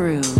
Groove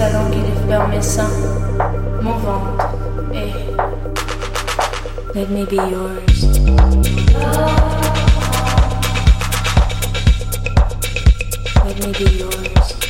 sa langue élève mes seins, mon ventre et let me be yours. Let me be yours.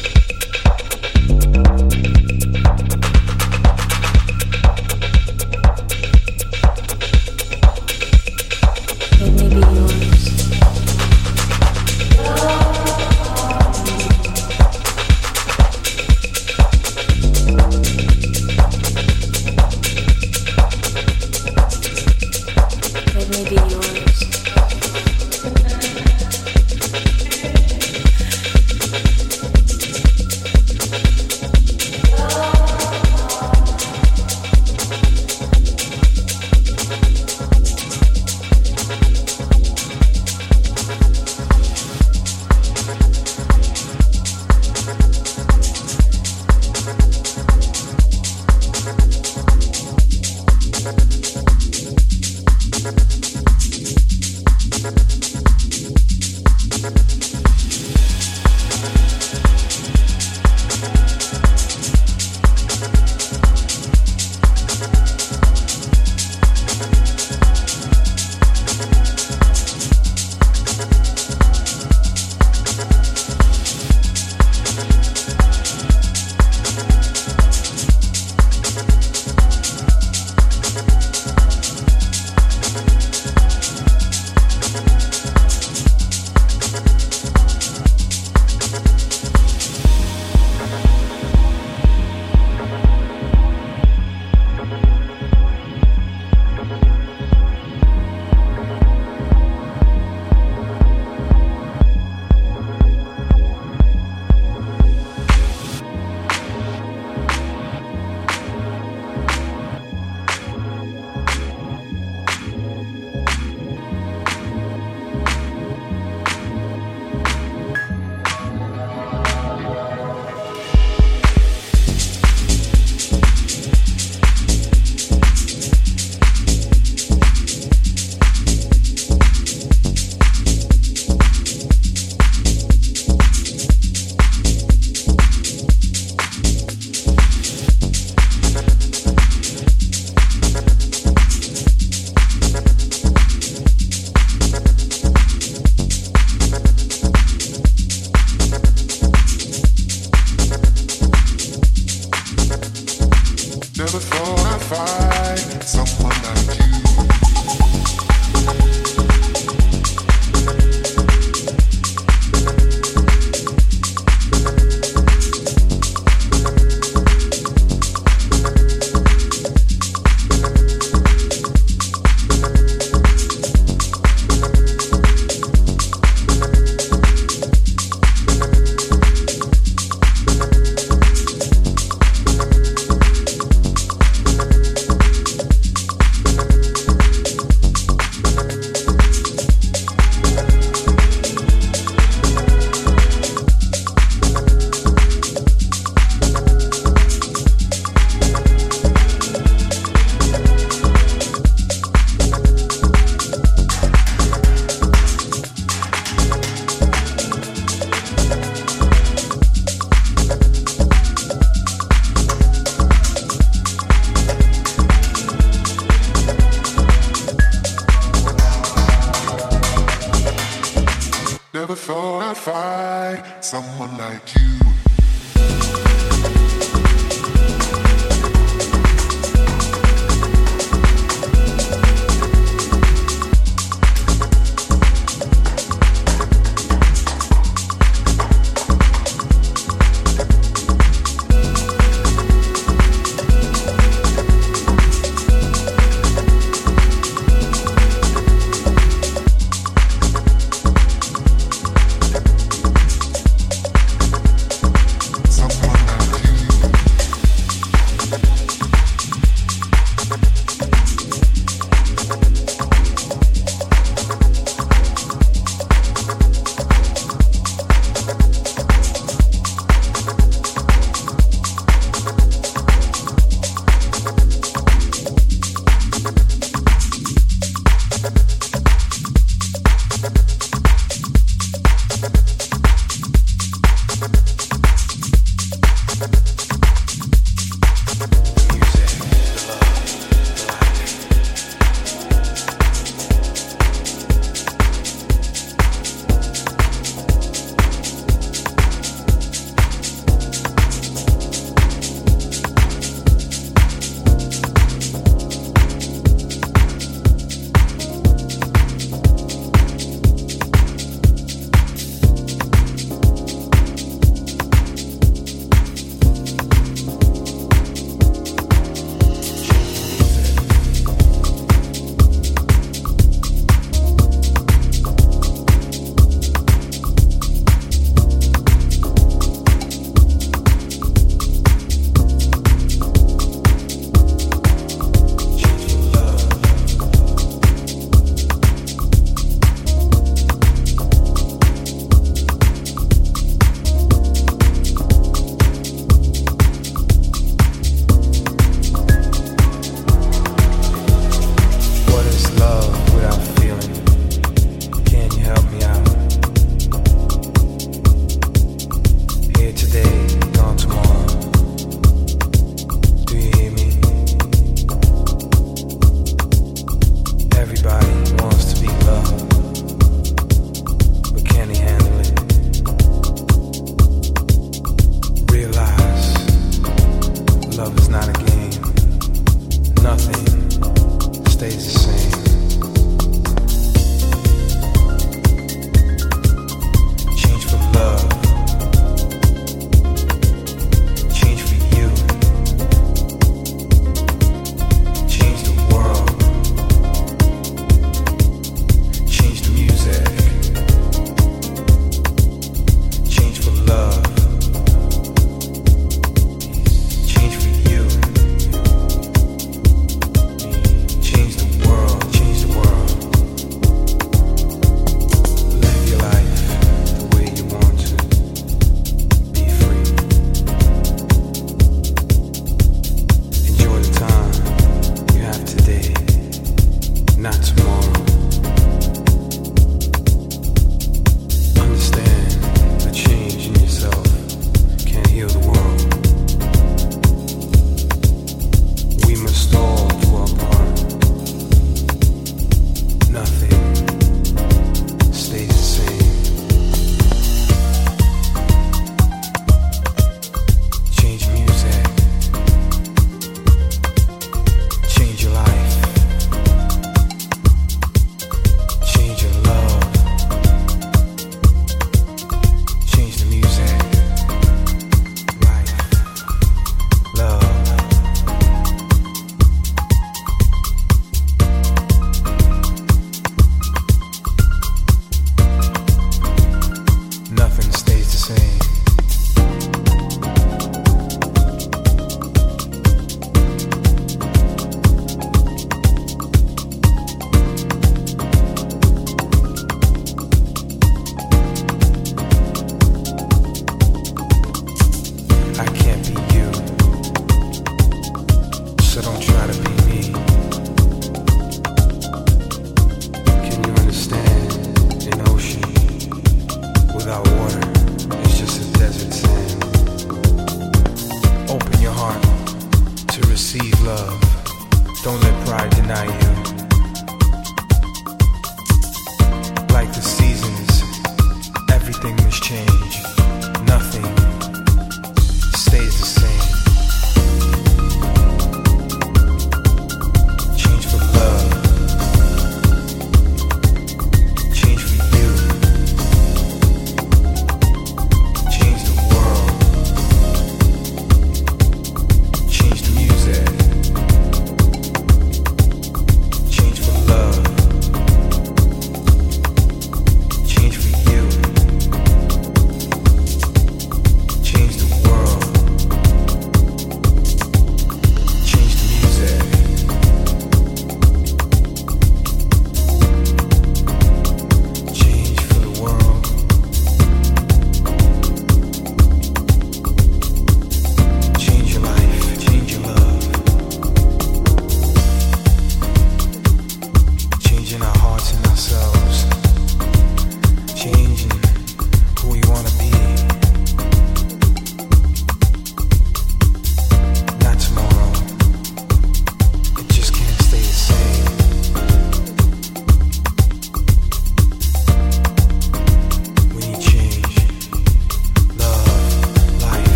Someone like you.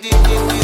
滴滴。